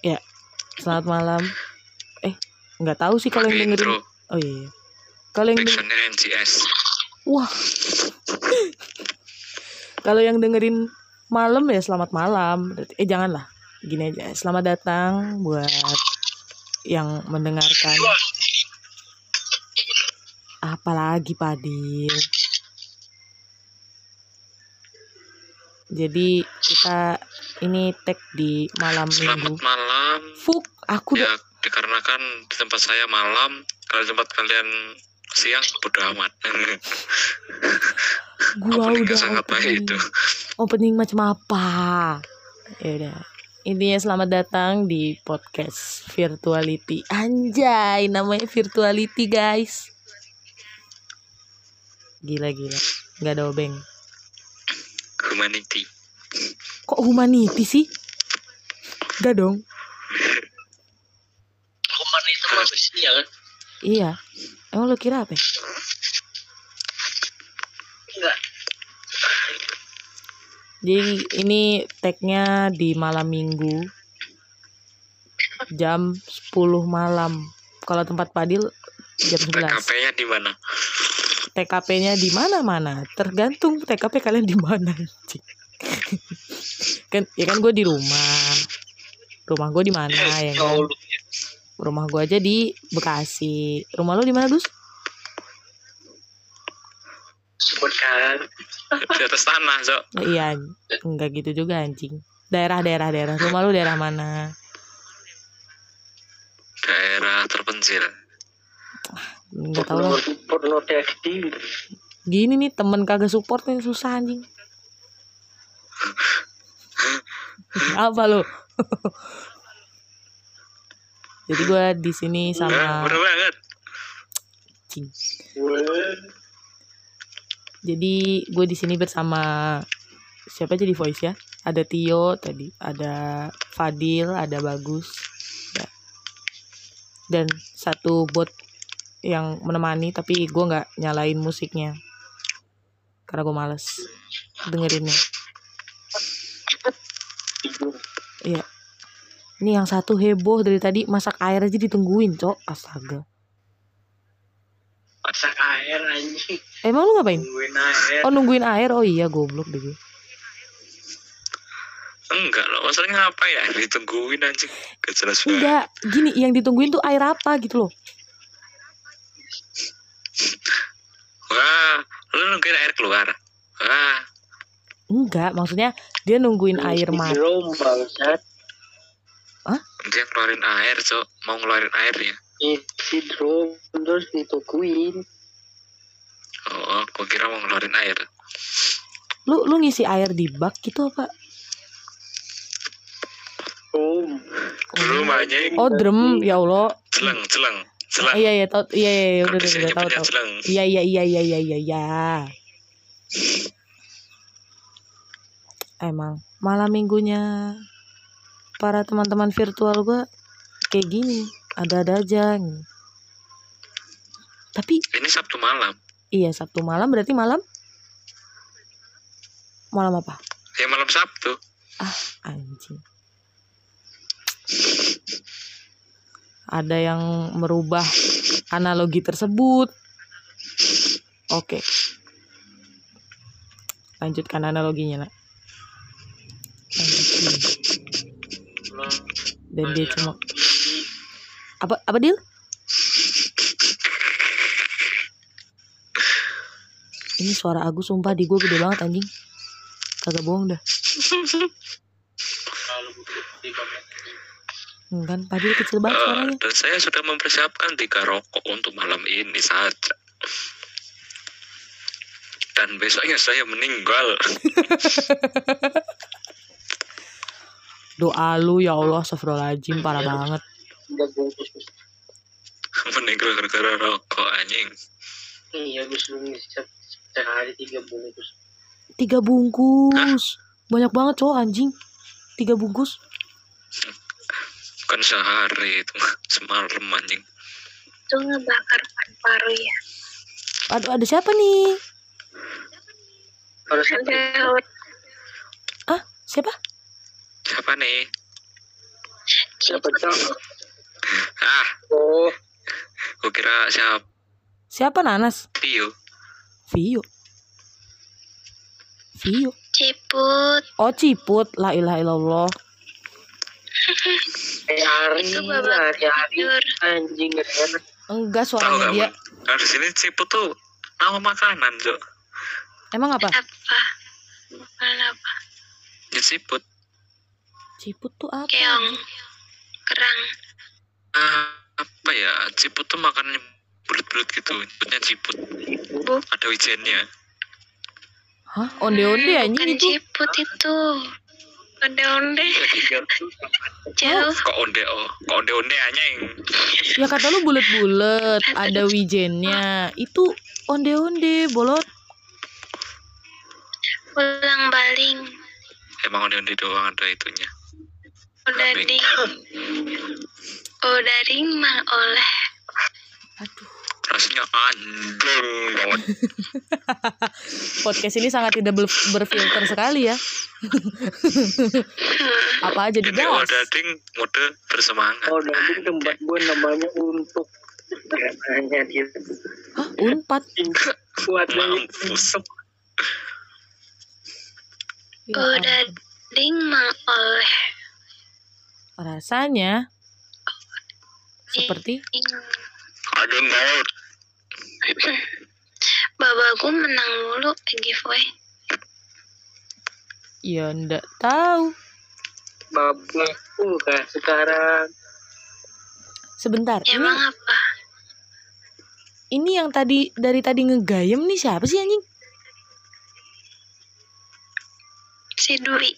Ya, selamat malam. Eh, nggak tahu sih kalau yang dengerin. intro Oh iya. iya. Kalau yang denger- Backsoundnya NCS wah. kalau yang dengerin malam ya selamat malam. Eh janganlah. Gini aja. Selamat datang buat yang mendengarkan. Apalagi Padil. Jadi kita ini tag di malam Selamat minggu. malam Fuk, aku Ya dikarenakan di tempat saya malam Kalau di tempat kalian siang bodo amat gua Openingnya udah sangat baik opening. itu opening macam apa? Ya udah. Intinya selamat datang di podcast Virtuality. Anjay, namanya Virtuality, guys. Gila gila. Nggak ada obeng. Humanity Kok humanity sih? Gak dong. Human itu manusia kan? Iya. Emang lo kira apa? ya? Enggak. Jadi ini tagnya di malam minggu jam 10 malam. Kalau tempat Padil jam 11. TKP-nya di mana? TKP-nya di mana-mana. Tergantung TKP kalian di mana. Kan ya kan gue di rumah. Rumah gue di mana ya kan? Rumah gue aja di Bekasi. Rumah lo di mana, Dus? Sebutkan. Di atas tanah so Oh, iya, enggak gitu juga anjing. Daerah daerah daerah. Rumah lu daerah mana? Daerah terpencil Enggak tahu lah. Gini nih temen kagak support nih susah anjing. Apa lu? Jadi gue di sini sama banget anjing. Jadi gue di sini bersama siapa aja di voice ya? Ada Tio tadi, ada Fadil, ada Bagus, ya. dan satu bot yang menemani tapi gue nggak nyalain musiknya karena gue males dengerinnya. Iya. Ini yang satu heboh dari tadi masak air aja ditungguin, cok. Astaga. Masak air anjing. Emang lu ngapain? Tungguin air. Oh nungguin air. Oh iya goblok deh gue. Enggak loh Maksudnya ngapa ya Ditungguin anjing Gak jelas banget Enggak, gini yang ditungguin tuh air apa gitu loh. Wah Lu nungguin air keluar Wah Enggak, maksudnya dia nungguin air mati. Drum bangsat. Dia keluarin air so Mau ngeluarin air ya Isi drum terus ditungguin. Oh Gue kira mau ngeluarin air Lu lu ngisi air di bak gitu apa? Drum. Belum anjing Oh drum, ya Allah. Celeng Celeng Celeng iya iya tau, iya iya iya, udah udah, tahu tahu. celeng Iya iya iya iya iya iya iya. Emang malam minggunya para teman-teman virtual gua kayak gini, ada-ada aja. nih. Tapi Ini Sabtu malam iya Sabtu malam berarti malam malam apa? Ya malam Sabtu Anjing. Ada yang merubah analogi tersebut. Oke. Lanjutkan analoginya, nak. Dan dia cuma apa apa deal? Ini suara Agus sumpah di gue gede banget anjing. Kagak bohong dah. Komen. Kan padahal kecil banget suaranya. Dan saya sudah mempersiapkan tiga rokok untuk malam ini saja Dan besoknya saya meninggal Doa lu ya Allah, astagfirullahaladzim, parah banget. Meninggal gara-gara rokok anjing Iya gue sebelum se- sehari tiga bungkus. Tiga bungkus. Banyak banget cowok anjing. Tiga bungkus. Bukan sehari itu Semalam anjing itu ngebakar paru-paru ya Aduh, ada siapa nih? Ada Ah, siapa? Siapa nih? Siapa cowok? ah Oh, gue kira siapa Siapa Nanas? Tio Vio. Vio. Ciput. Oh Ciput. La ilaha illallah. eh Ari, Itu babak Ari, Ari. tidur. Anjing, enak. Enggak suaranya nggak dia. Nah, di sini ciput tuh nama makanan jo Emang apa? Apa? Bukan apa? ya ciput Ciput tuh apa? Keong. Kerang. Ah, apa ya ciput tuh makannya bulat-bulat gitu nyebutnya ciput Bu- ada wijennya Hah? Onde-onde Hmm, anjing itu. ciput itu. Onde-onde. Jauh. kok onde oh kok onde onde anjing Ya kata lu bulet-bulet, ada wijennya. Itu onde-onde, bolot. Ulang baling. emang onde onde doang ada itunya Udah Kambing. di. Udah rimang oleh. Aduh. rasanya anjing banget Podcast ini sangat tidak ber- berfilter sekali ya. Apa aja ini dibahas. odading mode bersemangat Oh, nanti tempat gue namanya untuk. Gak nanya dia. Hah? Unpad. Kuat banget. mampus Udah ampun. rimang oleh. Rasanya seperti ada maut Babaku menang mulu giveaway. ya ndak tahu. Bapakku gak sekarang. Sebentar. Ini Emang apa? ini yang tadi dari tadi ngegayem nih siapa sih anjing? Si Dwi.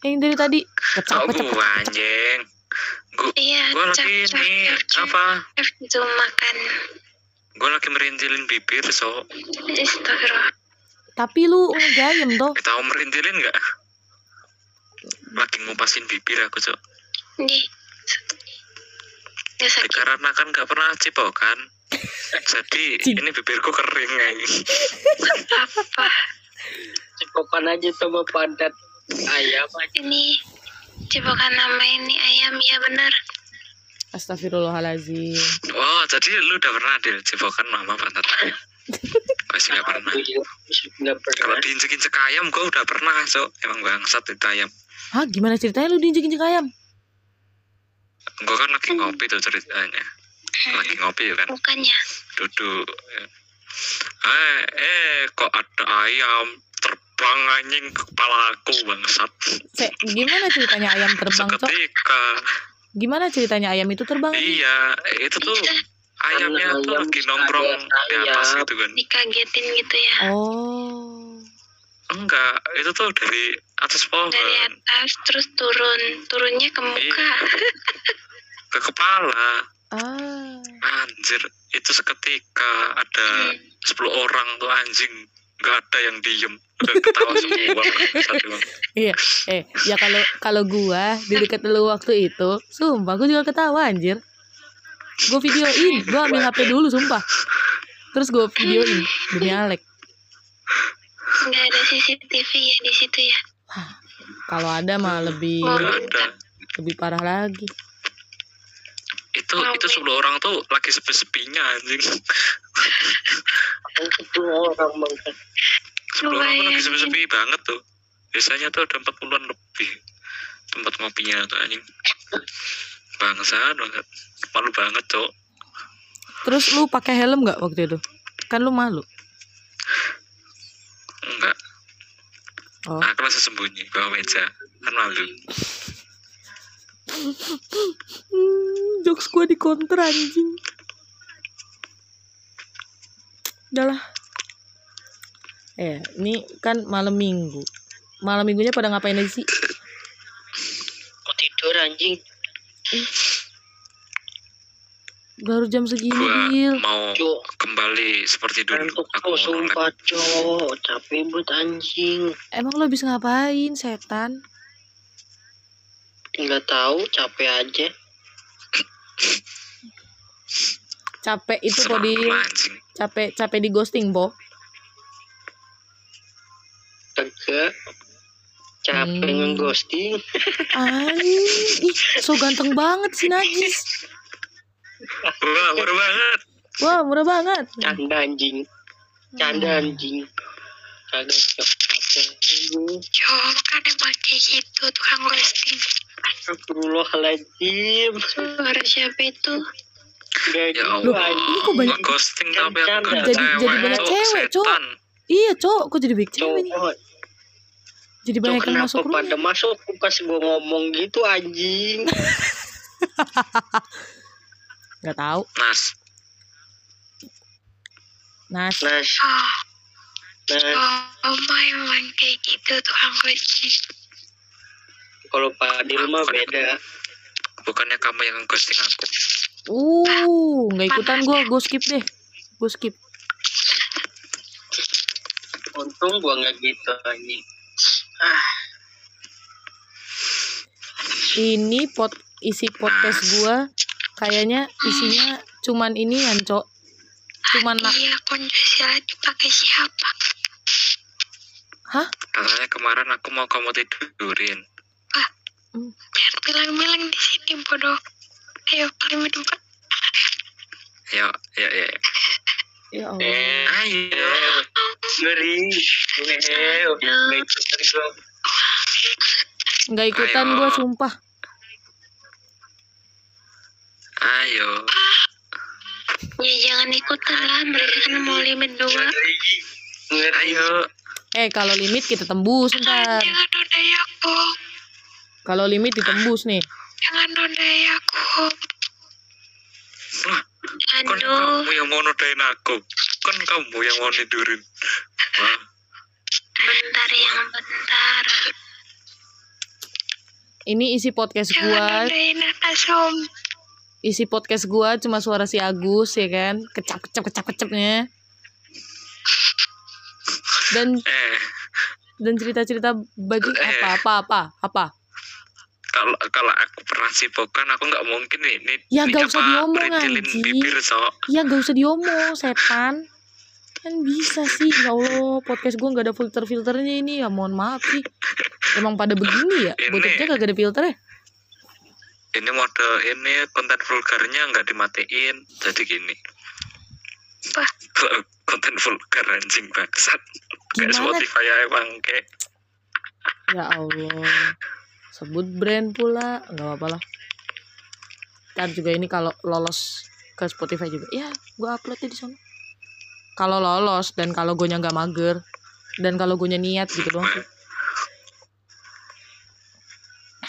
Yang dari tadi kok kecap-kecap. gua anjing gua Iya, gua lagi nih apa itu makan. gua lagi merintilin bibir so Astagfirullah. Tapi lu ngegayem toh. kita mau merintilin nggak lagi ngupasin bibir aku cok Di. Karena kan nggak pernah cipokan jadi Cip. ini bibirku kering anjing Apa? Cipokan aja sama padat ayam aja. Ini cipokan nama ini ayam ya benar. Astagfirullahalazim. oh jadi lu udah pernah deh cipokan mama pantat ayam pasti nggak pernah nggak kalau pernah. diinjek-injek ayam gua udah pernah cok emang bangsat itu ayam Hah, gimana ceritanya lu diinjek-injek ayam? gua kan lagi ngopi tuh ceritanya lagi ngopi ya kan Bukannya. duduk ya. eh eh kok ada ayam terbang anjing ke kepala aku bangsat Se, gimana ceritanya ayam terbang, Cok? seketika Gimana ceritanya ayam itu terbang? iya itu tuh ayamnya tuh Ayam lagi nongkrong di atas gitu kan Dikagetin gitu ya. Oh. enggak itu tuh dari atas pohon Dari atas terus turun. Turunnya ke muka. ke kepala Ah. anjir itu seketika ada Hmm. 10 orang tuh anjing nggak ada yang diem ketawa semua. Iya, eh, ya kalau kalau gua di dekat lu waktu itu, sumpah gua juga ketawa anjir. Gua videoin, gua ambil HP dulu sumpah. Terus gua videoin demi Alek. Nggak ada CCTV ya di situ ya. Kalau ada mah lebih Oh. ada lebih parah lagi. itu Oh, itu. 10 orang tuh lagi sepi-sepinya anjing Itu orang bangsa. 10 orang tuh lagi sepi-sepi banget tuh biasanya tuh ada 40-an lebih tempat ngopinya tuh anjing bangsat banget malu banget cok Terus lu pakai helm nggak waktu itu? Kan lu malu. enggak Oh. aku langsung sembunyi bawa meja kan malu jokes gua di kontra anjing. Udah lah. Eh, ini kan malam minggu. Malam minggunya pada ngapain aja sih? Kok tidur anjing? Baru jam segini, gua Bil. mau Cuk, kembali seperti dulu aku mau nolak sumpah cok. Capek buat anjing. Emang lo habis ngapain, setan? Nggak tahu, capek aja. Capek itu kok di capek capek di ghosting, Bo. Kagak. Di Siapa yang ghosting? Anjing, ih, so ganteng banget si Najis. Wah, murah banget. Wah, murah banget. Canda anjing. Canda anjing. Kagak capek anjing. Cowok kan emang kayak gitu tukang ghosting. Astagfirullahaladzim. Suara siapa itu? Gak Ya Allah. Ini kok banyak Ghosting tapi aku kan Jadi- jadi cewek, banyak cewek, Cok. Iya, Cok, kok jadi baik cewek nih? Cowok. Jadi banyak yang kenapa masuk pada rumah. masuk pas gue ngomong gitu anjing. Gak tahu. Nas, Nas, Nas, Oh, Nas. oh, Oma emang kayak gitu tukang ghosting. Kalau Fadil mah beda. bukannya kamu yang ghosting aku. uh, nggak ikutan gue, gue skip deh. Gue skip. Untung gua nggak gitu anjing. Ah, Ini pot isi podcast gue kayaknya isinya cuman ini kan, Cok. Cuman na- Iya, konjusila dipakai siapa? Hah? Katanya kemarin aku mau kamu tidurin. Jangan bilang-bilang di sini bodoh. Ayo paling depan. Ya, ya, ya. Ya Allah. eh, Ayo. ngeri. Eh, nggak ikutan gue, sumpah. Ayo. Ya jangan ikutan lah, mereka kan mau limit dua. Ayo. Eh, kalau limit kita tembus ntar. Jangan nodai aku. Kalau limit ditembus nih. Jangan nodai aku. Wah, kan Aduh, kamu yang mau nodain aku. Kan kamu yang mau tidurin. Wah, bentar yang bentar. Ini isi podcast Jangan gua, isi podcast gua cuma suara si Agus ya kan, kecap kecap kecap kecapnya. Dan eh, dan cerita-cerita baju Eh. apa apa apa apa. Kalau kalau aku pernah sipokan, aku nggak mungkin nih. nih Ya, nggak usah diomong, bibir sok. Ya gak usah diomong setan. Kan bisa sih, ya Allah podcast gua nggak ada filter-filternya ini ya mohon maaf sih. Emang pada begini ya, Ini- bocahnya kagak ada filter ya. Ini mode ini konten vulgarnya nggak dimatiin. Jadi gini. Kalau konten vulgar anjing bangsat. Kayak Gimana? Spotify ya emang kayak Ya Allah. Sebut brand pula, nggak apa-apa lah. Ntar juga ini kalau lolos ke Spotify juga, ya gue uploadnya di sana. Kalau lolos dan kalau gue nggak mager dan kalau gue niat gitu doang sih.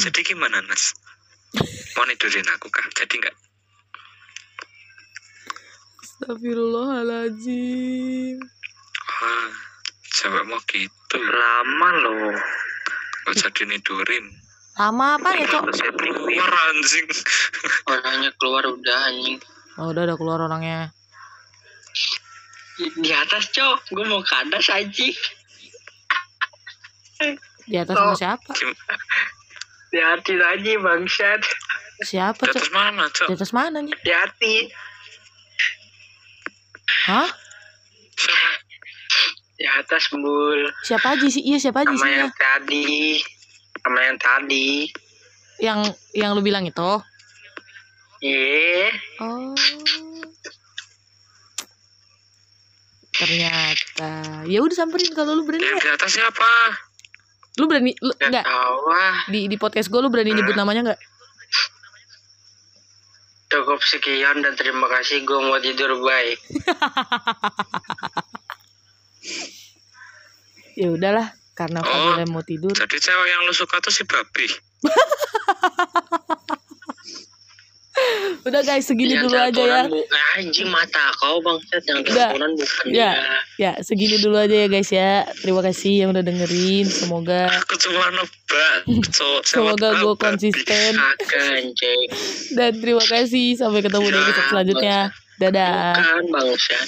Jadi gimana Nas? Mau nidurin aku kah? Jadi nggak? Astagfirullahaladzim. Wah, cewek mau gitu. Lama loh. Gak jadi nidurin. Lama apa ya, Cok? Saya. Keluar anjing. Orangnya keluar udah anjing. Oh, udah udah keluar orangnya. Di atas cok, gue mau ke atas anjing. Di atas sama siapa? Di hati aja bangsat. Siapa, Di Cok? atas mana, Cok? Di atas mana nih? Di hati. Hah? Di atas bul. Siapa aja sih? Iya, siapa aja Sama sih? yang tadi. Sama yang tadi. Yang yang lu bilang itu? Iya. Oh. Ternyata. Ya udah samperin kalau lu berani. Nggak? di atas siapa? Lu berani lu Gak enggak tahu ah. di di podcast gue lu berani nyebut namanya enggak? Cukup sekian dan terima kasih. Gue mau tidur bye. Ya udahlah, karena Oh. Fadila mau tidur. Jadi cewek yang lu suka tuh si babi. Udah guys, segini Yang dulu aja ya. Eh, anjing mata kau bangsat yang teleponan bukan Ya. Ya, segini dulu aja ya guys ya. Terima kasih yang udah dengerin. Semoga Aku cuma nebak. So, semoga gue konsisten dan terima kasih sampai ketemu di episode selanjutnya. Dadah. Bukan bangsat.